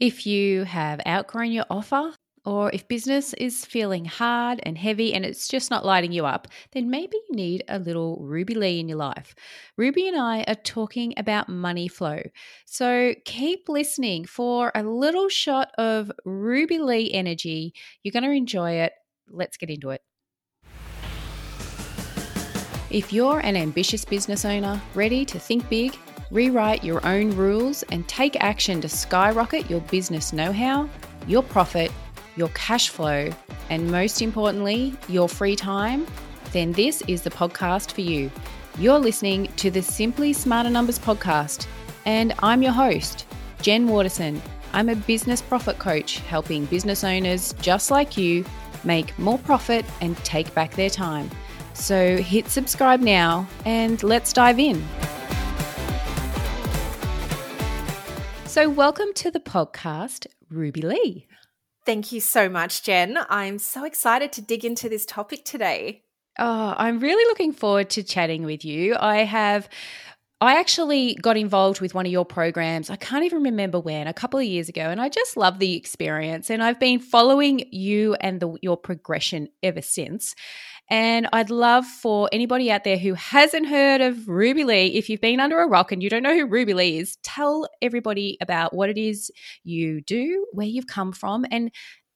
If you have outgrown your offer, or if business is feeling hard and heavy and it's just not lighting you up, then maybe you need a little Ruby Lee in your life. Ruby and I are talking about money flow. So keep listening for a little shot of Ruby Lee energy. You're going to enjoy it. Let's get into it. If you're an ambitious business owner ready to think big, rewrite your own rules, and take action to skyrocket your business know how, your profit, your cash flow, and most importantly, your free time, then this is the podcast for you. You're listening to the Simply Smarter Numbers podcast, and I'm your host, Jen Waterson. I'm a business profit coach helping business owners just like you make more profit and take back their time. So hit subscribe now and let's dive in. So, welcome to the podcast, Ruby Lee. Thank you so much, Jen. I'm so excited to dig into this topic today. Oh, I'm really looking forward to chatting with you. I have I actually got involved with one of your programs. I can't even remember when, a couple of years ago, and I just love the experience. And I've been following you and the, your progression ever since. And I'd love for anybody out there who hasn't heard of Ruby Lee, if you've been under a rock and you don't know who Ruby Lee is, tell everybody about what it is you do, where you've come from, and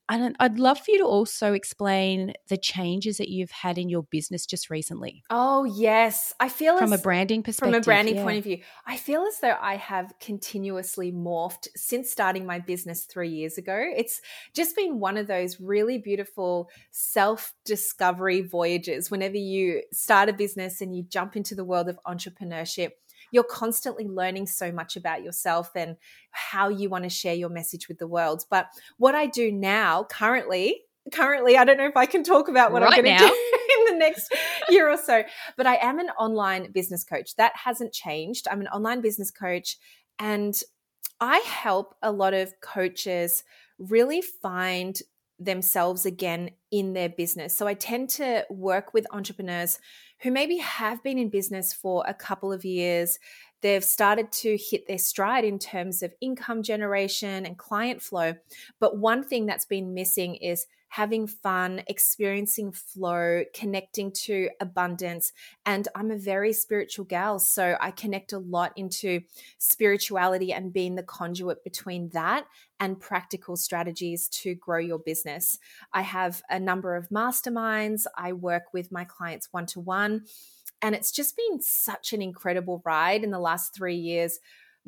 and I'd love for you to also explain the changes that you've had in your business just recently. Oh, yes. I feel from as, a branding perspective. From a branding yeah. point of view, I feel as though I have continuously morphed since starting my business three years ago. It's just been one of those really beautiful self discovery voyages. Whenever you start a business and you jump into the world of entrepreneurship, you're constantly learning so much about yourself and how you want to share your message with the world. But what I do now, currently, currently, I don't know if I can talk about what right I'm going to do in the next year or so, but I am an online business coach. That hasn't changed. I'm an online business coach and I help a lot of coaches really find themselves again in their business. So I tend to work with entrepreneurs who maybe have been in business for a couple of years. They've started to hit their stride in terms of income generation and client flow. But one thing that's been missing is having fun, experiencing flow, connecting to abundance. And I'm a very spiritual gal. So I connect a lot into spirituality and being the conduit between that and practical strategies to grow your business. I have a number of masterminds. I work with my clients one to one. And it's just been such an incredible ride in the last three years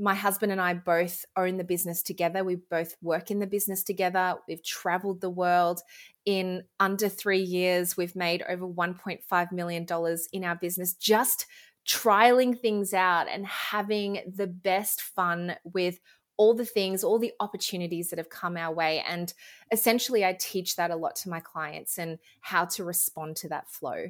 my husband and I both own the business together. We both work in the business together. We've traveled the world. In under three years, we've made over $1.5 million in our business just trialing things out and having the best fun with all the things, all the opportunities that have come our way. And essentially, I teach that a lot to my clients and how to respond to that flow.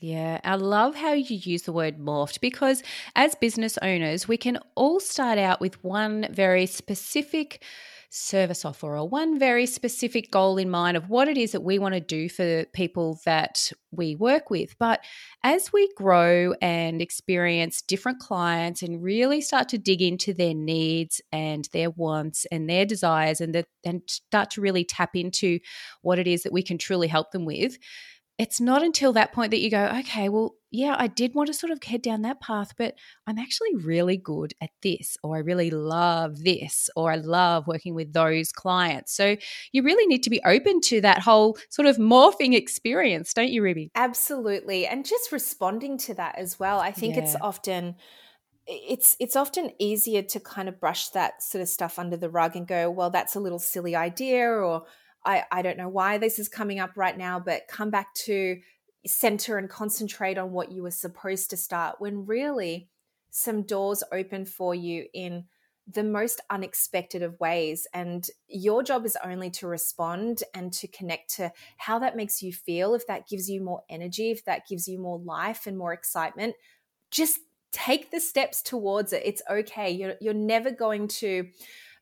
Yeah, I love how you use the word morphed because as business owners, we can all start out with one very specific service offer or one very specific goal in mind of what it is that we want to do for people that we work with. But as we grow and experience different clients and really start to dig into their needs and their wants and their desires and, the, and start to really tap into what it is that we can truly help them with, it's not until that point that you go, okay, well, yeah, I did want to sort of head down that path, but I'm actually really good at this, or I really love this, or I love working with those clients. So you really need to be open to that whole sort of morphing experience, don't you, Ruby? Absolutely. And just responding to that as well. I think yeah. it's often it's it's often easier to kind of brush that sort of stuff under the rug and go, well, that's a little silly idea or I, I don't know why this is coming up right now, but come back to center and concentrate on what you were supposed to start when really some doors open for you in the most unexpected of ways. And your job is only to respond and to connect to how that makes you feel. If that gives you more energy, if that gives you more life and more excitement, just take the steps towards it. It's okay. You're, you're never going to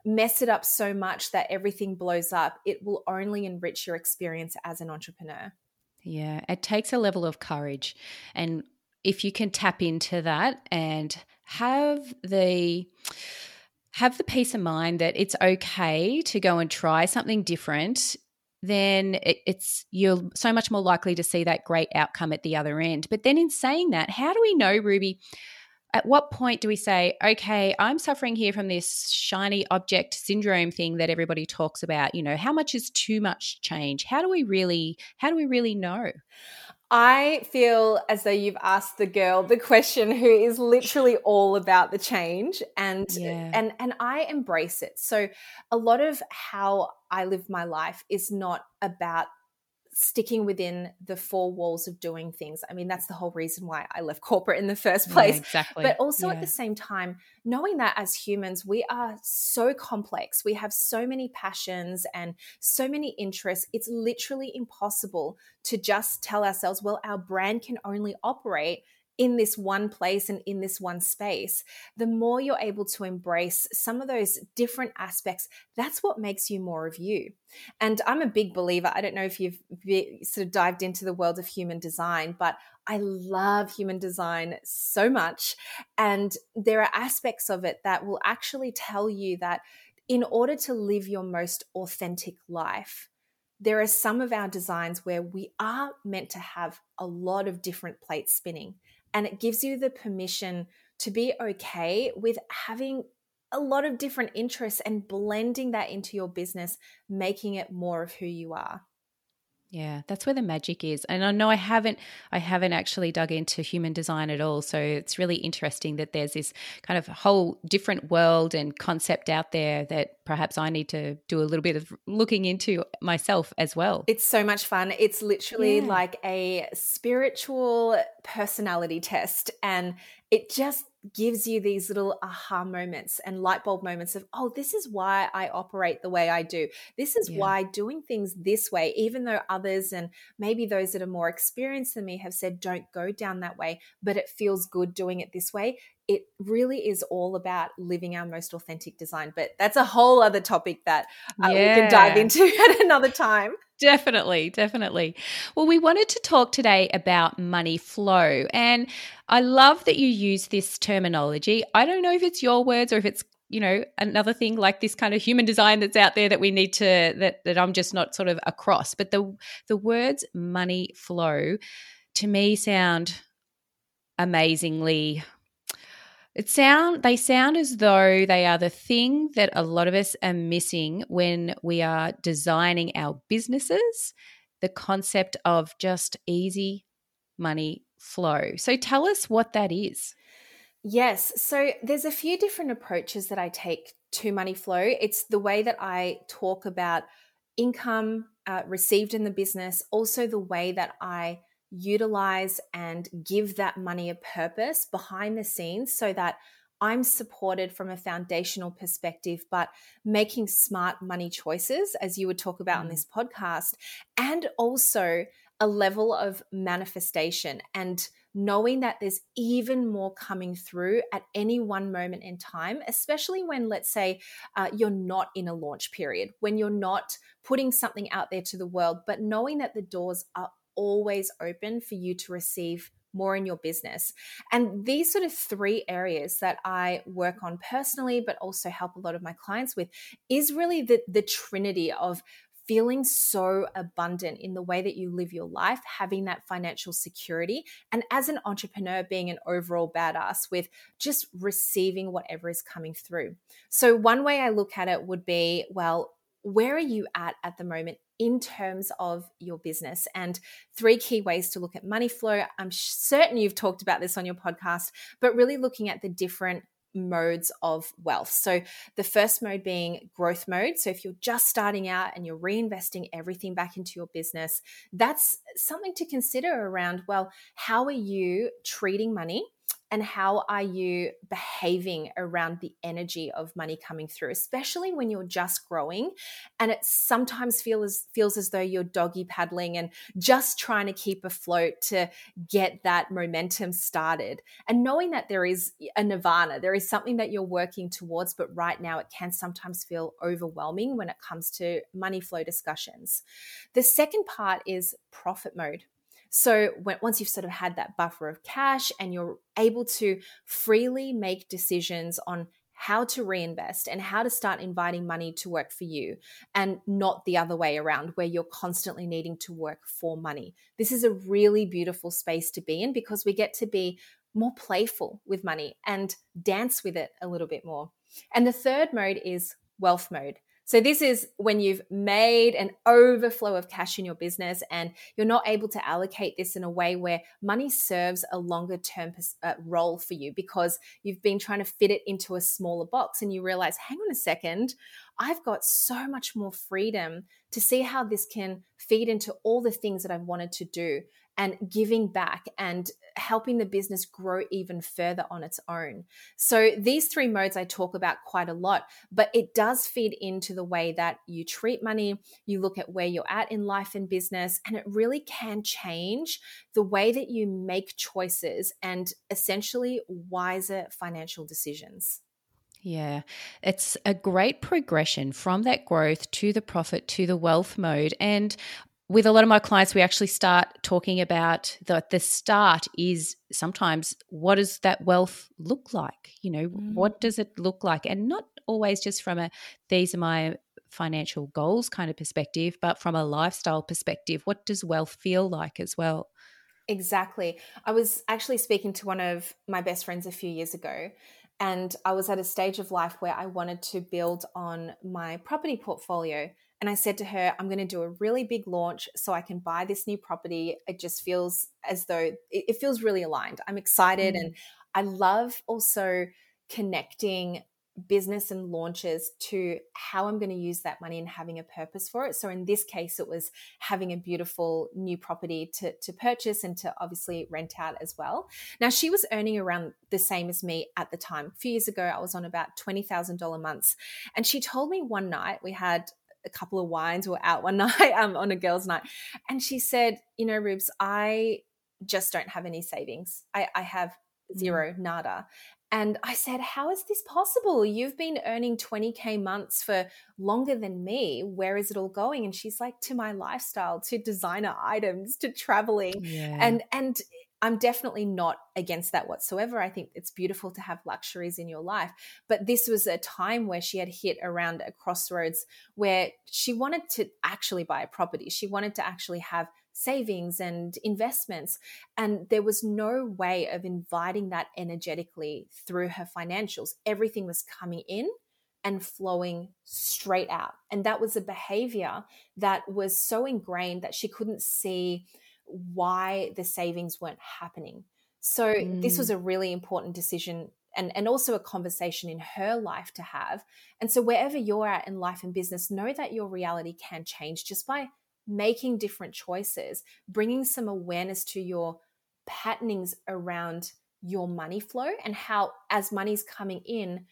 mess it up so much that everything blows up, it will only enrich your experience as an entrepreneur. Yeah, it takes a level of courage. And if you can tap into that and have the have the peace of mind that it's okay to go and try something different, then it, it's you're so much more likely to see that great outcome at the other end. But then in saying that, how do we know, Ruby? At what point do we say, okay, I'm suffering here from this shiny object syndrome thing that everybody talks about? You know, how much is too much change? How do we really, how do we really know? I feel as though you've asked the girl the question who is literally all about the change and yeah. and and I embrace it. So a lot of how I live my life is not about sticking within the four walls of doing things. I mean, that's the whole reason why I left corporate in the first place. Yeah, exactly. But also yeah. at the same time, knowing that as humans, we are so complex. We have so many passions and so many interests. It's literally impossible to just tell ourselves, well, our brand can only operate in this one place and in this one space, the more you're able to embrace some of those different aspects, that's what makes you more of you. And I'm a big believer. I don't know if you've sort of dived into the world of human design, but I love human design so much. And there are aspects of it that will actually tell you that in order to live your most authentic life, there are some of our designs where we are meant to have a lot of different plates spinning. And it gives you the permission to be okay with having a lot of different interests and blending that into your business, making it more of who you are. Yeah, that's where the magic is. And I know I haven't I haven't actually dug into human design at all, so it's really interesting that there's this kind of whole different world and concept out there that perhaps I need to do a little bit of looking into myself as well. It's so much fun. It's literally yeah. like a spiritual personality test and it just gives you these little aha moments and light bulb moments of, oh, this is why I operate the way I do. This is yeah. why doing things this way, even though others and maybe those that are more experienced than me have said, don't go down that way, but it feels good doing it this way. It really is all about living our most authentic design. But that's a whole other topic that uh, yeah. we can dive into at another time. Definitely, definitely. Well, we wanted to talk today about money flow. And I love that you use this terminology. I don't know if it's your words or if it's you know another thing like this kind of human design that's out there that we need to that that I'm just not sort of across but the the words money flow to me sound amazingly it sound they sound as though they are the thing that a lot of us are missing when we are designing our businesses, the concept of just easy money flow. So tell us what that is. Yes, so there's a few different approaches that I take to money flow. It's the way that I talk about income uh, received in the business, also the way that I utilize and give that money a purpose behind the scenes so that I'm supported from a foundational perspective, but making smart money choices, as you would talk about mm. on this podcast, and also a level of manifestation and knowing that there's even more coming through at any one moment in time, especially when, let's say, uh, you're not in a launch period, when you're not putting something out there to the world, but knowing that the doors are always open for you to receive more in your business. And these sort of three areas that I work on personally, but also help a lot of my clients with, is really the, the trinity of feeling so abundant in the way that you live your life, having that financial security, and as an entrepreneur, being an overall badass with just receiving whatever is coming through. So, one way I look at it would be well, where are you at at the moment in terms of your business. And three key ways to look at money flow. I'm certain you've talked about this on your podcast, but really looking at the different modes of wealth. So, the first mode being growth mode. So, if you're just starting out and you're reinvesting everything back into your business, that's something to consider around well, how are you treating money? And how are you behaving around the energy of money coming through especially when you're just growing and it sometimes feels feels as though you're doggy paddling and just trying to keep afloat to get that momentum started. And knowing that there is a nirvana there is something that you're working towards but right now it can sometimes feel overwhelming when it comes to money flow discussions. The second part is profit mode so when, once you've sort of had that buffer of cash and you're able to freely make decisions on how to reinvest and how to start inviting money to work for you and not the other way around where you're constantly needing to work for money. This is a really beautiful space to be in because we get to be more playful with money and dance with it a little bit more. And the third mode is wealth mode. So, this is when you've made an overflow of cash in your business and you're not able to allocate this in a way where money serves a longer term uh, role for you because you've been trying to fit it into a smaller box and you realize, hang on a second, I've got so much more freedom to see how this can feed into all the things that I've wanted to do and giving back and helping the business grow even further on its own. So, these three modes I talk about quite a lot, but it does feed into the way that you treat money, you look at where you're at in life and business, and it really can change the way that you make choices and essentially wiser financial decisions. Yeah, it's a great progression from that growth to the profit to the wealth mode. And with a lot of my clients, we actually start talking about the the start is sometimes what does that wealth look like? You know, mm. what does it look like? And not always just from a these are my financial goals kind of perspective, but from a lifestyle perspective, what does wealth feel like as well? Exactly. I was actually speaking to one of my best friends a few years ago, and I was at a stage of life where I wanted to build on my property portfolio. And I said to her, I'm going to do a really big launch so I can buy this new property. It just feels as though it, feels really aligned. I'm excited mm. and I love also connecting business and launches to how I'm going to use that money and having a purpose for it. So in this case, it was having a beautiful new property to, to purchase and to obviously rent out as well. Now, she was earning around the same as me at the time. A few years ago, I was on about $20,000 months. And she told me one night we had a couple of wines. We were out one night um, on a girls' night, and she said, "You know, Rubes, I just don't have any savings. I, I have mm. zero, mm. nada." And I said, How is this possible? You've been earning 20K months for longer than me. Where is it all going? And she's like, To my lifestyle, to designer items, to traveling. Yeah. And and I'm definitely not against that whatsoever. I think it's beautiful to have luxuries in your life. But this was a time where she had hit around a crossroads where she wanted to actually buy a property. She wanted to actually have savings and investments. And there was no way of inviting that energetically through her financials. Everything was coming in and flowing straight out. And that was a behavior that was so ingrained that she couldn't see why the savings weren't happening. So mm. this was mm. a really important decision and, and also a conversation in her life to have. And so wherever you're at in life and business, know that your reality can change just by making different choices, bringing some awareness to your patternings around your money flow and how as money's coming in,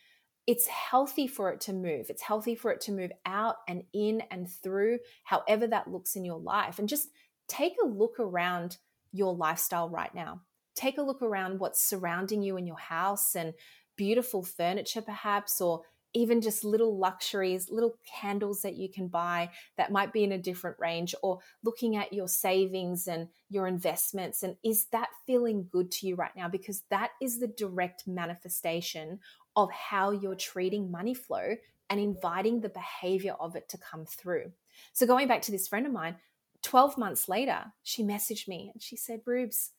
it's healthy for it to move. It's healthy for it to move out and in and through, however that looks in your life. And just take a look around your lifestyle right now. Take a look around what's surrounding you in your house and beautiful furniture, perhaps, or even just little luxuries, little candles that you can buy that might be in a different range, or looking at your savings and your investments. And is that feeling good to you right now? Because that is the direct manifestation of how you're treating money flow and inviting the behavior of it to come through. So, going back to this friend of mine, 12 months later, she messaged me and she said, Rubes,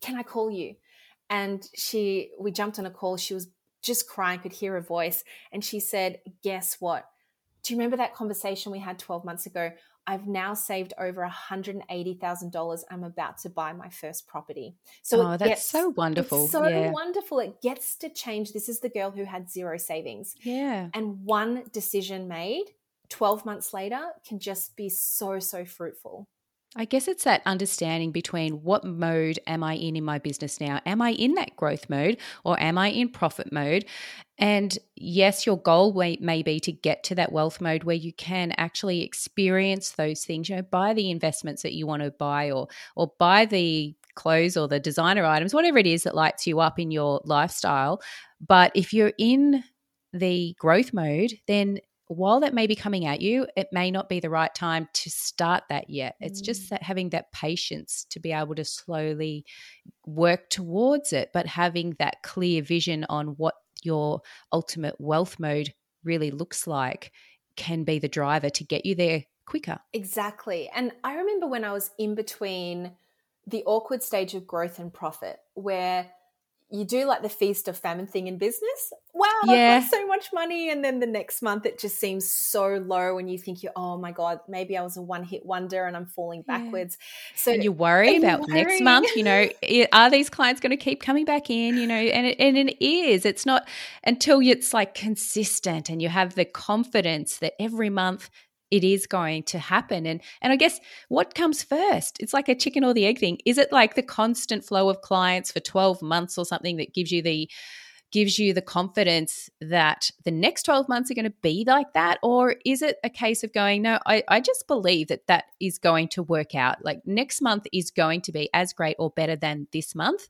can I call you? And she, we jumped on a call. She was just crying, could hear her voice. And she said, Guess what? Do you remember that conversation we had 12 months ago? I've now saved over $180,000. I'm about to buy my first property. So oh, that's gets, so wonderful. so yeah. wonderful. It gets to change. This is the girl who had zero savings. Yeah. And one decision made 12 months later can just be so, so fruitful. I guess it's that understanding between what mode am I in in my business now? Am I in that growth mode or am I in profit mode? And yes, your goal may be to get to that wealth mode where you can actually experience those things, you know, buy the investments that you want to buy or or buy the clothes or the designer items, whatever it is that lights you up in your lifestyle. But if you're in the growth mode, then while that may be coming at you, it may not be the right time to start that yet. It's Mm. just that having that patience to be able to slowly work towards it, but having that clear vision on what your ultimate wealth mode really looks like can be the driver to get you there quicker. Exactly. And I remember when I was in between the awkward stage of growth and profit, where you do like the feast of famine thing in business. Wow, Yeah. I've got so much money. And then the next month it just seems so low and you think you oh my God, maybe I was a one hit wonder and I'm falling Yeah. backwards. So and you worry about next month you know are these clients going to keep coming back in you know and it, and it is it's not until it's like consistent and you have the confidence that every month it is going to happen and and i guess what comes first it's like a chicken or the egg thing is it like the constant flow of clients for 12 months or something that gives you the gives you the confidence that the next 12 months are going to be like that or is it a case of going no I, I just believe that that is going to work out like next month is going to be as great or better than this month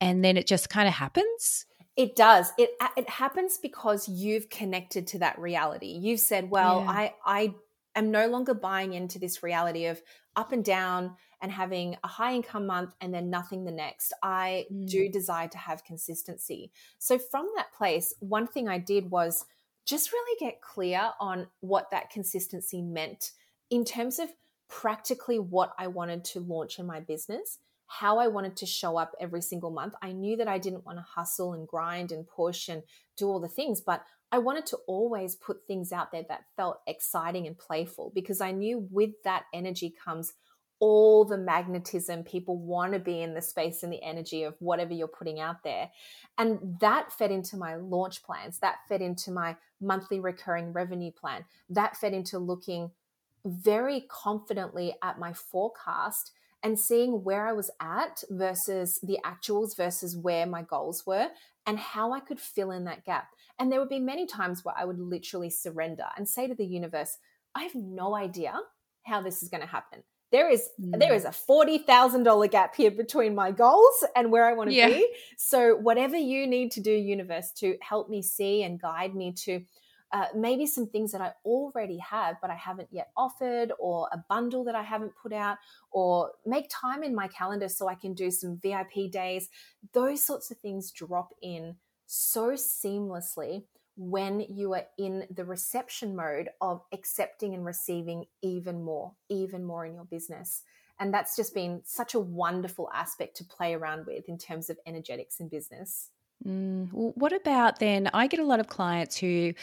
and then it just kind of happens It does. It it happens because you've connected to that reality. You've said, "Well, Yeah. I I am no longer buying into this reality of up and down and having a high income month and then nothing the next. I Mm. do desire to have consistency." So from that place, one thing I did was just really get clear on what that consistency meant in terms of practically what I wanted to launch in my business how I wanted to show up every single month. I knew that I didn't want to hustle and grind and push and do all the things, but I wanted to always put things out there that felt exciting and playful because I knew with that energy comes all the magnetism. People want to be in the space and the energy of whatever you're putting out there. And that fed into my launch plans, that fed into my monthly recurring revenue plan, that fed into looking very confidently at my forecast and seeing where I was at versus the actuals versus where my goals were and how I could fill in that gap. And there would be many times where I would literally surrender and say to the universe, I have no idea how this is going to happen. There is Mm. there is a forty thousand dollar gap here between my goals and where I want to Yeah. be. So whatever you need to do, universe, to help me see and guide me to uh, maybe some things that I already have, but I haven't yet offered, or a bundle that I haven't put out, or make time in my calendar so I can do some VIP days. Those sorts of things drop in so seamlessly when you are in the reception mode of accepting and receiving even more, even more in your business. And that's just been such a wonderful aspect to play around with in terms of energetics in business. Mm, well, what about then? I get a lot of clients who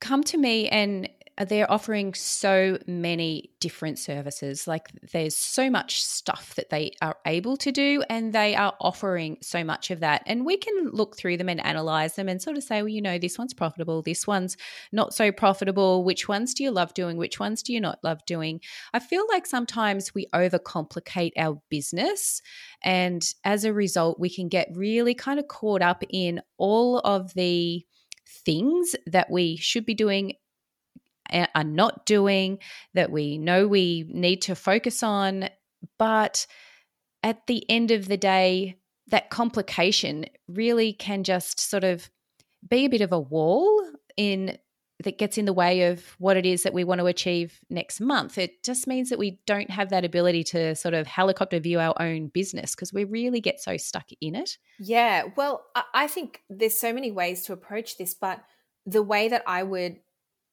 come to me and Uh, they're offering so many different services. Like there's so much stuff that they are able to do, and they are offering so much of that. And we can look through them and analyze them and sort of say, well, you know, this one's profitable, this one's not so profitable. Which ones do you love doing? Which ones do you not love doing? I feel like sometimes we overcomplicate our business. And as a result, we can get really kind of caught up in all of the things that we should be doing are not doing, that we know we need to focus on. But at the end of the day, that complication really can just sort of be a bit of a wall in that gets in the way of what it is that we want to achieve next month. It just means that we don't have that ability to sort of helicopter view our own business because we really get so stuck in it. Yeah, well, I- think there's so many ways to approach this, but the way that I would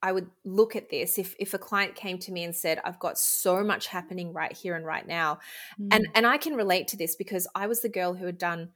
I would look at this if if a client came to me and said, "I've got so much happening right here and right now," and mm. and I can relate to this because I was the girl who had done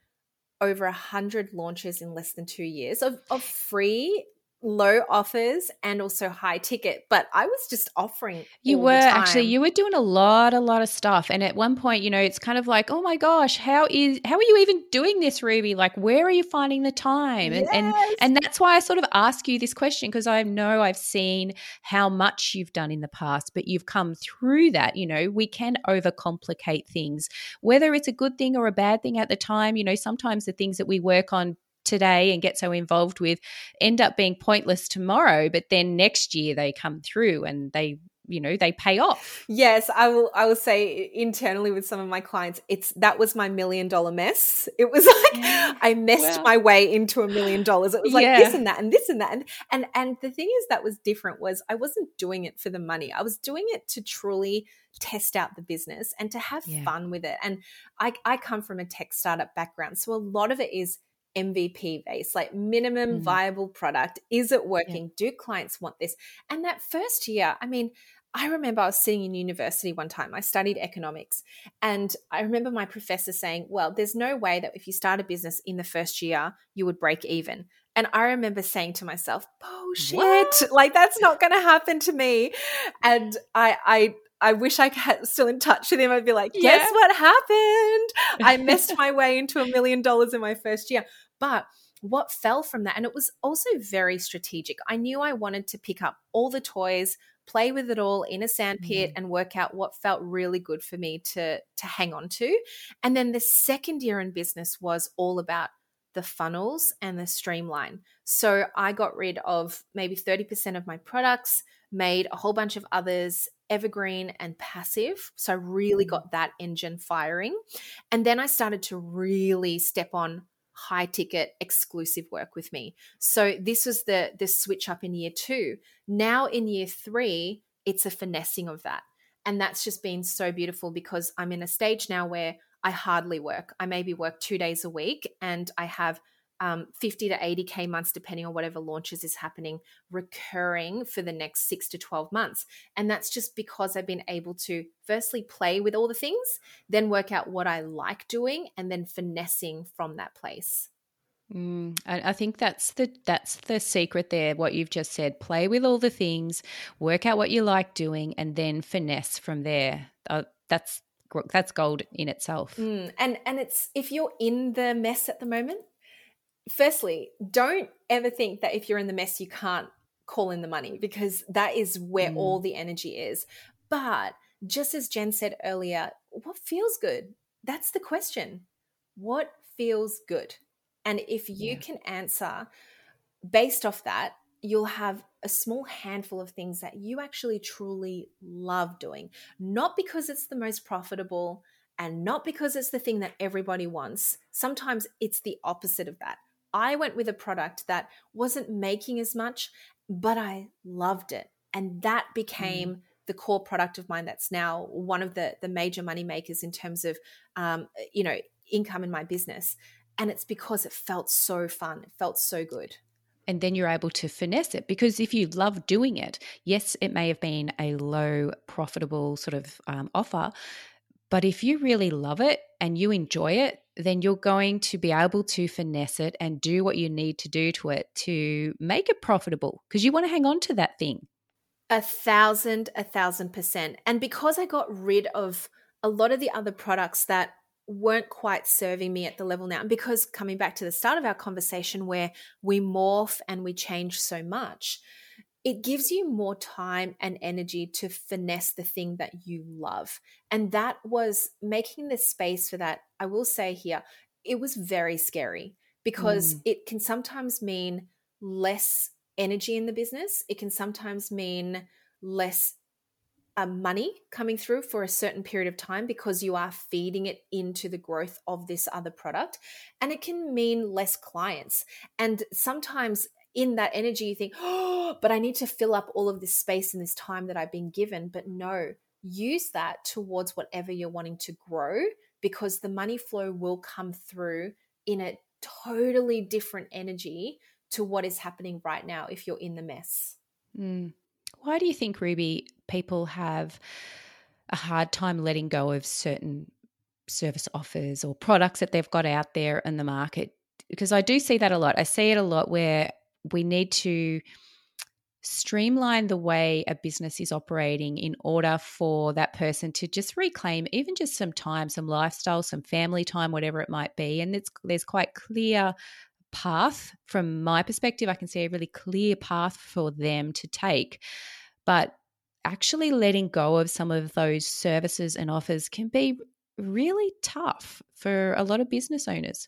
over a hundred launches in less than two years of of free low offers and also high ticket but i was just offering You were actually you were doing a lot, a lot of stuff, and at one point, you know, it's kind of like, oh my gosh, how is how are you even doing this, Ruby? Like, where are you finding the time? And and and that's why I sort of ask you this question because I know I've seen how much you've done in the past, but you've come through that. You know, we can overcomplicate things, whether it's a good thing or a bad thing at the time. You know, sometimes the things that we work on today and get so involved with end up being pointless tomorrow but then next year they come through and they you know they pay off yes i will i will say internally with some of my clients it's that was my million dollar mess it was like yeah. i messed well, my way into a million dollars it was like yeah. this and that and this and that and and and the thing is that was different was i wasn't doing it for the money i was doing it to truly test out the business and to have yeah. fun with it and i i come from a tech startup background so a lot of it is MVP base, like minimum mm-hmm. viable product. Is it working? Yeah. Do clients want this? And that first year, I mean, I remember I was sitting in university one time. I studied economics. And I remember my professor saying, Well, there's no way that if you start a business in the first year, you would break even. And I remember saying to myself, Bullshit. What? Like, that's not going to happen to me. And I, I, I wish I was still in touch with him. I'd be like, guess yeah. what happened? I messed my way into a million dollars in my first year. But what fell from that, and it was also very strategic. I knew I wanted to pick up all the toys, play with it all in a sandpit, mm. and work out what felt really good for me to to hang on to. And then the second year in business was all about the funnels and the streamline. So I got rid of maybe 30% of my products, made a whole bunch of others evergreen and passive. So I really mm. got that engine firing. And then I started to really step on high ticket exclusive work with me. So this was the the switch up in year 2. Now in year 3, it's a finessing of that. And that's just been so beautiful because I'm in a stage now where I hardly work. I maybe work 2 days a week and I have um, 50 to 80k months depending on whatever launches is happening recurring for the next 6 to 12 months and that's just because i've been able to firstly play with all the things then work out what i like doing and then finessing from that place Mm, I, I, think that's the that's the secret there. What you've just said: play with all the things, work out what you like doing, and then finesse from there. Uh, that's that's gold in itself. Mm, and and it's if you're in the mess at the moment, firstly, don't ever think that if you're in the mess, you can't call in the money because that is where mm. all the energy is. But just as Jen said earlier, what feels good? That's the question. What feels good? And if you yeah. can answer based off that, you'll have a small handful of things that you actually truly love doing, not because it's the most profitable and not because it's the thing that everybody wants. Sometimes it's the opposite of that. I went with a product that wasn't making as much, but I loved it. And that became mm. the core product of mine that's now one of the, the major money makers in terms of, um, you know, income in my business. And it's because it felt so fun. It felt so good and then you're able to finesse it because if you love doing it yes it may have been a low profitable sort of um, offer but if you really love it and you enjoy it then you're going to be able to finesse it and do what you need to do to it to make it profitable because you want to hang on to that thing. A thousand, a thousand percent. And because I got rid of a lot of the other products that weren't quite serving me at the level now, and because coming back to the start of our conversation where we morph and we change so much, it gives you more time and energy to finesse the thing that you love. And that was making the space for that. I will say here, it was very scary because mm. it can sometimes mean less energy in the business. It can sometimes mean less uh, money coming through for a certain period of time because you are feeding it into the growth of this other product. And it can mean less clients. And sometimes in that energy, you think, oh, but I need to fill up all of this space and this time that I've been given. But no, use that towards whatever you're wanting to grow because the money flow will come through in a totally different energy to what is happening right now if you're in the mess. Mm. Why do you think, Ruby, people have a hard time letting go of certain service offers or products that they've got out there in the market? Because I do see that a lot. I see it a lot where we need to streamline the way a business is operating in order for that person to just reclaim even just some time some lifestyle some family time whatever it might be. And it's there's quite clear path from my perspective. I can see a really clear path for them to take. But actually letting go of some of those services and offers can be really tough for a lot of business owners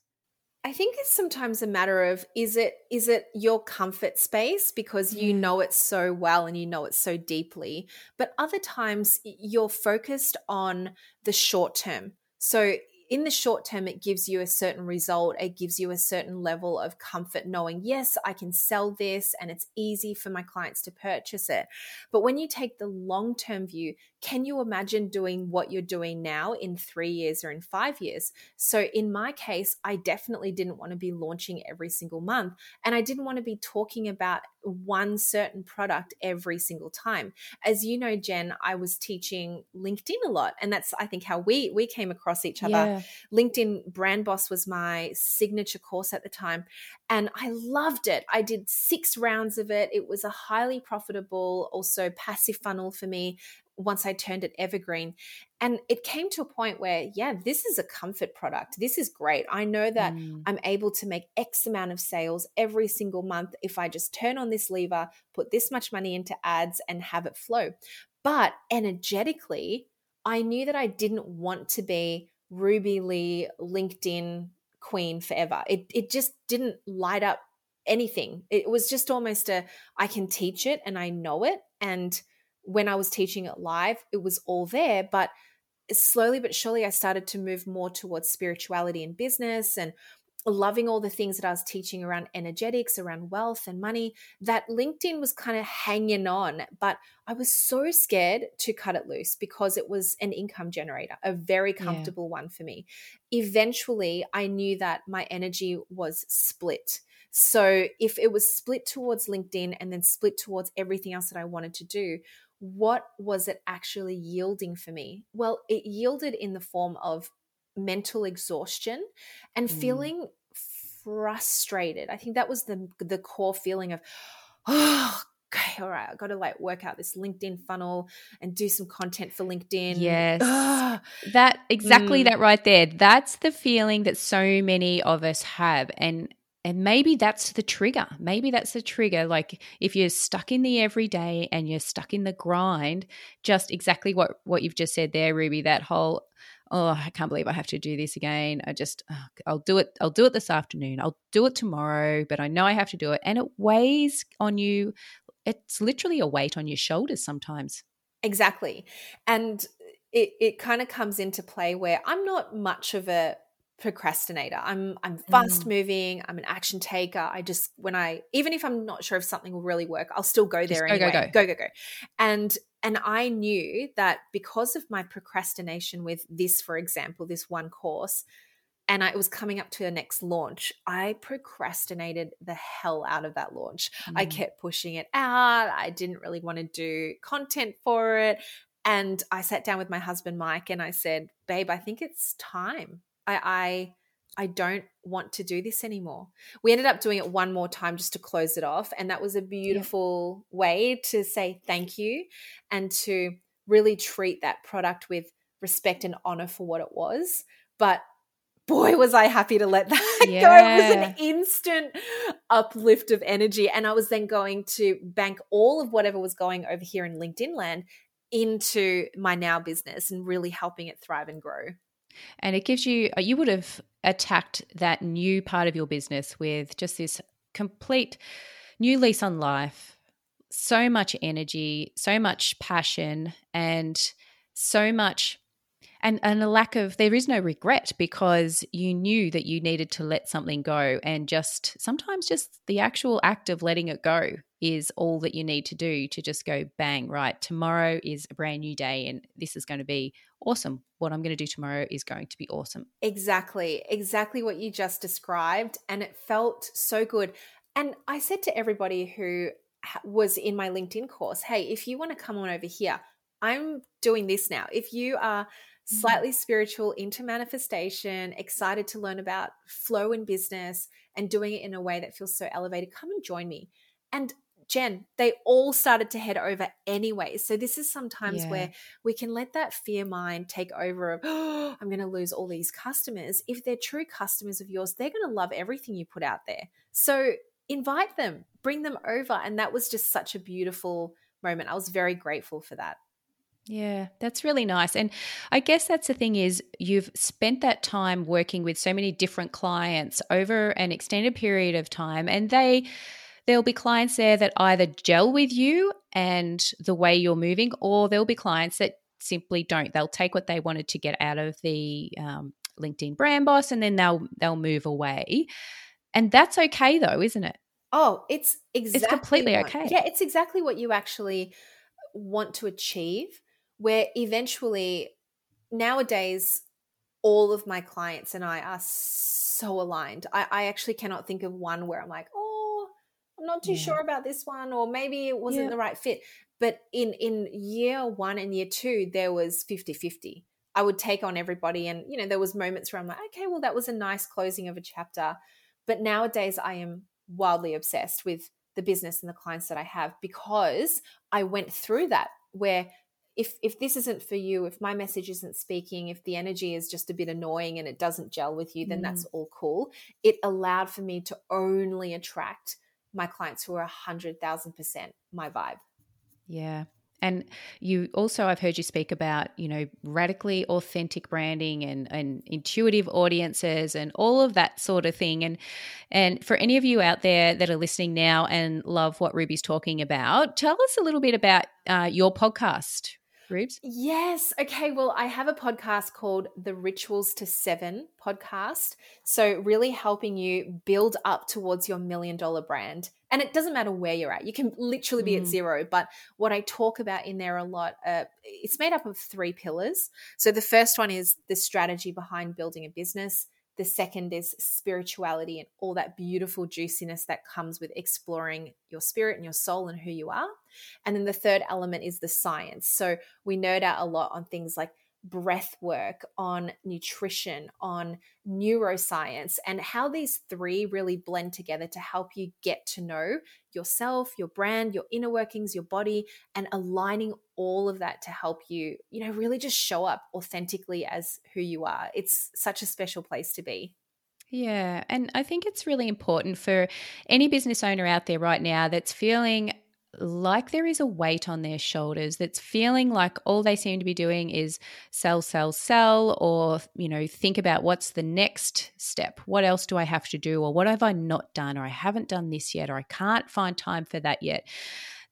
I think it's sometimes a matter of is it is it your comfort space because you mm. know it so well and you know it so deeply but other times you're focused on the short term so in the short term, it gives you a certain result. It gives you a certain level of comfort knowing, yes, I can sell this and it's easy for my clients to purchase it. But when you take the long term view, can you imagine doing what you're doing now in three years or in five years? So, in my case, I definitely didn't want to be launching every single month. And I didn't want to be talking about one certain product every single time. As you know, Jen, I was teaching LinkedIn a lot. And that's, I think, how we, we came across each other. Yeah. LinkedIn Brand Boss was my signature course at the time. And I loved it. I did six rounds of it. It was a highly profitable, also passive funnel for me once I turned it evergreen. And it came to a point where, yeah, this is a comfort product. This is great. I know that mm. I'm able to make X amount of sales every single month if I just turn on this lever, put this much money into ads, and have it flow. But energetically, I knew that I didn't want to be Ruby Lee LinkedIn queen forever. It, it just didn't light up anything. It was just almost a I can teach it and I know it. And when I was teaching it live, it was all there. But slowly but surely, I started to move more towards spirituality and business and loving all the things that I was teaching around energetics, around wealth and money, that LinkedIn was kind of hanging on. But I was so scared to cut it loose because it was an income generator, a very comfortable yeah. one for me. Eventually, I knew that my energy was split. So if it was split towards LinkedIn and then split towards everything else that I wanted to do, what was it actually yielding for me? Well, it yielded in the form of mental exhaustion and mm. feeling frustrated. I think that was the the core feeling of, oh, okay, all right, I got to like work out this LinkedIn funnel and do some content for LinkedIn. Yes. Ugh. That exactly mm. that right there. That's the feeling that so many of us have. And and maybe that's the trigger. Maybe that's the trigger. Like if you're stuck in the everyday and you're stuck in the grind, just exactly what what you've just said there, Ruby. That whole, oh, I can't believe I have to do this again. I just, oh, I'll do it. I'll do it this afternoon. I'll do it tomorrow. But I know I have to do it, and it weighs on you. It's literally a weight on your shoulders sometimes. Exactly, and it it kind of comes into play where I'm not much of a procrastinator. I'm I'm fast mm. moving. I'm an action taker. I just when I even if I'm not sure if something will really work, I'll still go there just anyway. Go, go, go, go, go. And and I knew that because of my procrastination with this, for example, this one course, and I, it was coming up to the next launch, I procrastinated the hell out of that launch. Mm. I kept pushing it out. I didn't really want to do content for it. And I sat down with my husband, Mike, and I said, Babe, I think it's time. I, I I don't want to do this anymore. We ended up doing it one more time just to close it off. And that was a beautiful yeah. way to say thank you and to really treat that product with respect and honor for what it was. But boy, was I happy to let that yeah. go. It was an instant uplift of energy. And I was then going to bank all of whatever was going over here in LinkedIn land into my now business and really helping it thrive and grow. And it gives you, uh, you would have attacked that new part of your business with just this complete new lease on life, so much energy, so much passion, and so much and and a lack of there is no regret because you knew that you needed to let something go. And just sometimes just the actual act of letting it go is all that you need to do to just go bang right? Tomorrow is a brand new day and this is going to be awesome. What i'm going to do tomorrow is going to be awesome. Exactly exactly what you just described and it felt so good. And i said to everybody who was in my linkedin course hey if you want to come on over here i'm doing this now. If you are. Mm-hmm. slightly spiritual into manifestation, excited to learn about flow in business and doing it in a way that feels so elevated, come and join me. And Jen, they all started to head over anyway. So this is sometimes yeah. where we can let that fear mind take over of, oh, I'm going to lose all these customers. If they're true customers of yours, they're going to love everything you put out there. So invite them, bring them over. And that was just such a beautiful moment. I was very grateful for that. Yeah, that's really nice. And I guess that's the thing is you've spent that time working with so many different clients over an extended period of time and they there'll be clients there that either gel with you and the way you're moving or there'll be clients that simply don't. They'll take what they wanted to get out of the um, LinkedIn brand boss and then they'll they'll move away. And that's okay though, isn't it? Oh, it's exactly It's completely what- okay. Yeah, it's exactly what you actually want to achieve. Where eventually, nowadays, all of my clients and I are so aligned. I, I actually cannot think of one where I'm like, oh, I'm not too Yeah. sure about this one, or maybe it wasn't Yeah. the right fit. But in in year one and year two, there was 50 50. I would take on everybody, and you know, there was moments where I'm like, okay, well, that was a nice closing of a chapter. But nowadays, I am wildly obsessed with the business and the clients that I have because I went through that where if if this isn't for you, if my message isn't speaking, if the energy is just a bit annoying and it doesn't gel with you, then Mm. that's all cool. It allowed for me to only attract my clients who are a hundred thousand percent my vibe. Yeah. And you also, I've heard you speak about, you know, radically authentic branding and, and intuitive audiences and all of that sort of thing. And and for any of you out there that are listening now and love what Ruby's talking about, tell us a little bit about uh, your podcast, Yes. Okay. Well, I have a podcast called the Rituals to Seven podcast. So, really helping you build up towards your million dollar brand. And it doesn't matter where you're at, you can literally be at Mm. zero. But what I talk about in there a lot, uh, it's made up of three pillars. So, the first one is the strategy behind building a business. The second is spirituality and all that beautiful juiciness that comes with exploring your spirit and your soul and who you are. And then the third element is the science. So we nerd out a lot on things like breath work, on nutrition, on neuroscience, and how these three really blend together to help you get to know yourself, your brand, your inner workings, your body, and aligning all of that to help you, you know, really just show up authentically as who you are. It's such a special place to be. Yeah. And I think it's really important for any business owner out there right now that's feeling like there is a weight on their shoulders, that's feeling like all they seem to be doing is sell, sell, sell, or, you know, think about what's the next step. What else do I have to do? Or what have I not done? Or I haven't done this yet, or I can't find time for that yet.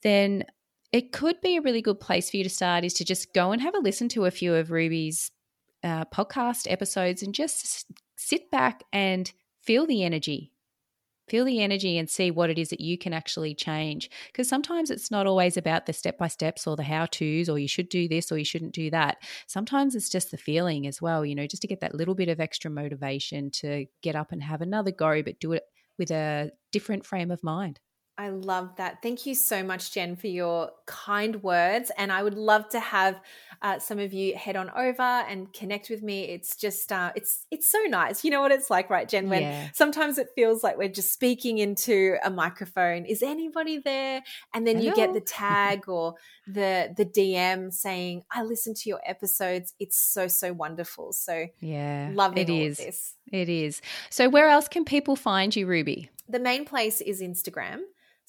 Then it could be a really good place for you to start is to just go and have a listen to a few of Ruby's uh, podcast episodes and just sit back and feel the energy. Feel the energy and see what it is that you can actually change. Because sometimes it's not always about the step by steps or the how to's or you should do this or you shouldn't do that. Sometimes it's just the feeling as well, you know, just to get that little bit of extra motivation to get up and have another go, but do it with a different frame of mind. I love that. Thank you so much, Jen, for your kind words. And I would love to have uh, some of you head on over and connect with me. It's just, uh, it's it's so nice. You know what it's like, right, Jen? When Yeah. sometimes it feels like we're just speaking into a microphone. Is anybody there? And then you get the tag or the the DM saying, "I listened to your episodes. It's so so wonderful." So Yeah. loving it all is. of this. It is. So where else can people find you, Ruby? the main place is Instagram.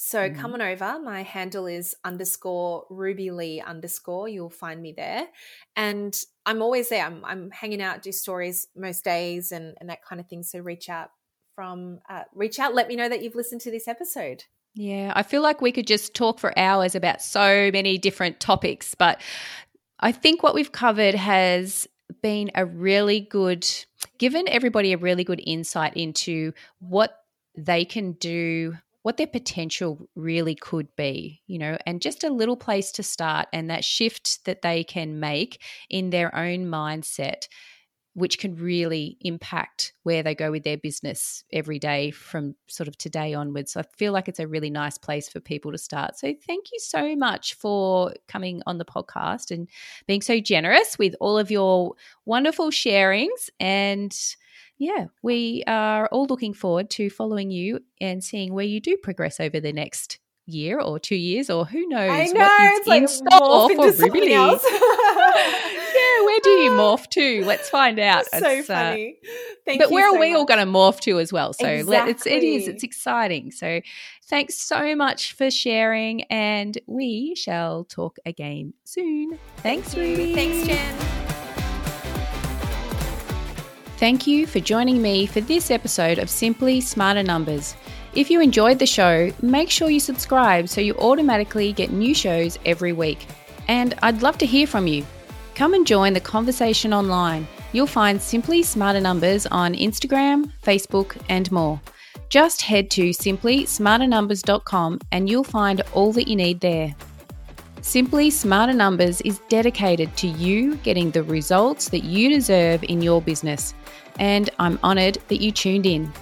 So Mhm. come on over. My handle is underscore Ruby Lee underscore. You'll find me there. And I'm always there. I'm, I'm hanging out, do stories most days and, and that kind of thing. So reach out from, uh, reach out. Let me know that you've listened to this episode. Yeah, I feel like we could just talk for hours about so many different topics, but I think what we've covered has been a really good, given everybody a really good insight into what they can do, what their potential really could be, you know, and just a little place to start and that shift that they can make in their own mindset which can really impact where they go with their business every day from sort of today onwards. So I feel like it's a really nice place for people to start. So thank you so much for coming on the podcast and being so generous with all of your wonderful sharings. And yeah, we are all looking forward to following you and seeing where you do progress over the next year or two years or who knows I know. what is It's like in store for Ruby else. yeah, where do you morph to? Let's find out. so it's, funny. Uh, Thank but where so are we much. all going to morph to as well? So exactly. let, it's, it is. It's exciting. So thanks so much for sharing, and we shall talk again soon. Thanks, Thank Ruby. Thanks, Jen. Thank you for joining me for this episode of Simply Smarter Numbers. If you enjoyed the show, make sure you subscribe so you automatically get new shows every week. And I'd love to hear from you. Come and join the conversation online. You'll find Simply Smarter Numbers on Instagram, Facebook, and more. Just head to simplysmarternumbers.com and you'll find all that you need there. Simply Smarter Numbers is dedicated to you getting the results that you deserve in your business, and I'm honoured that you tuned in.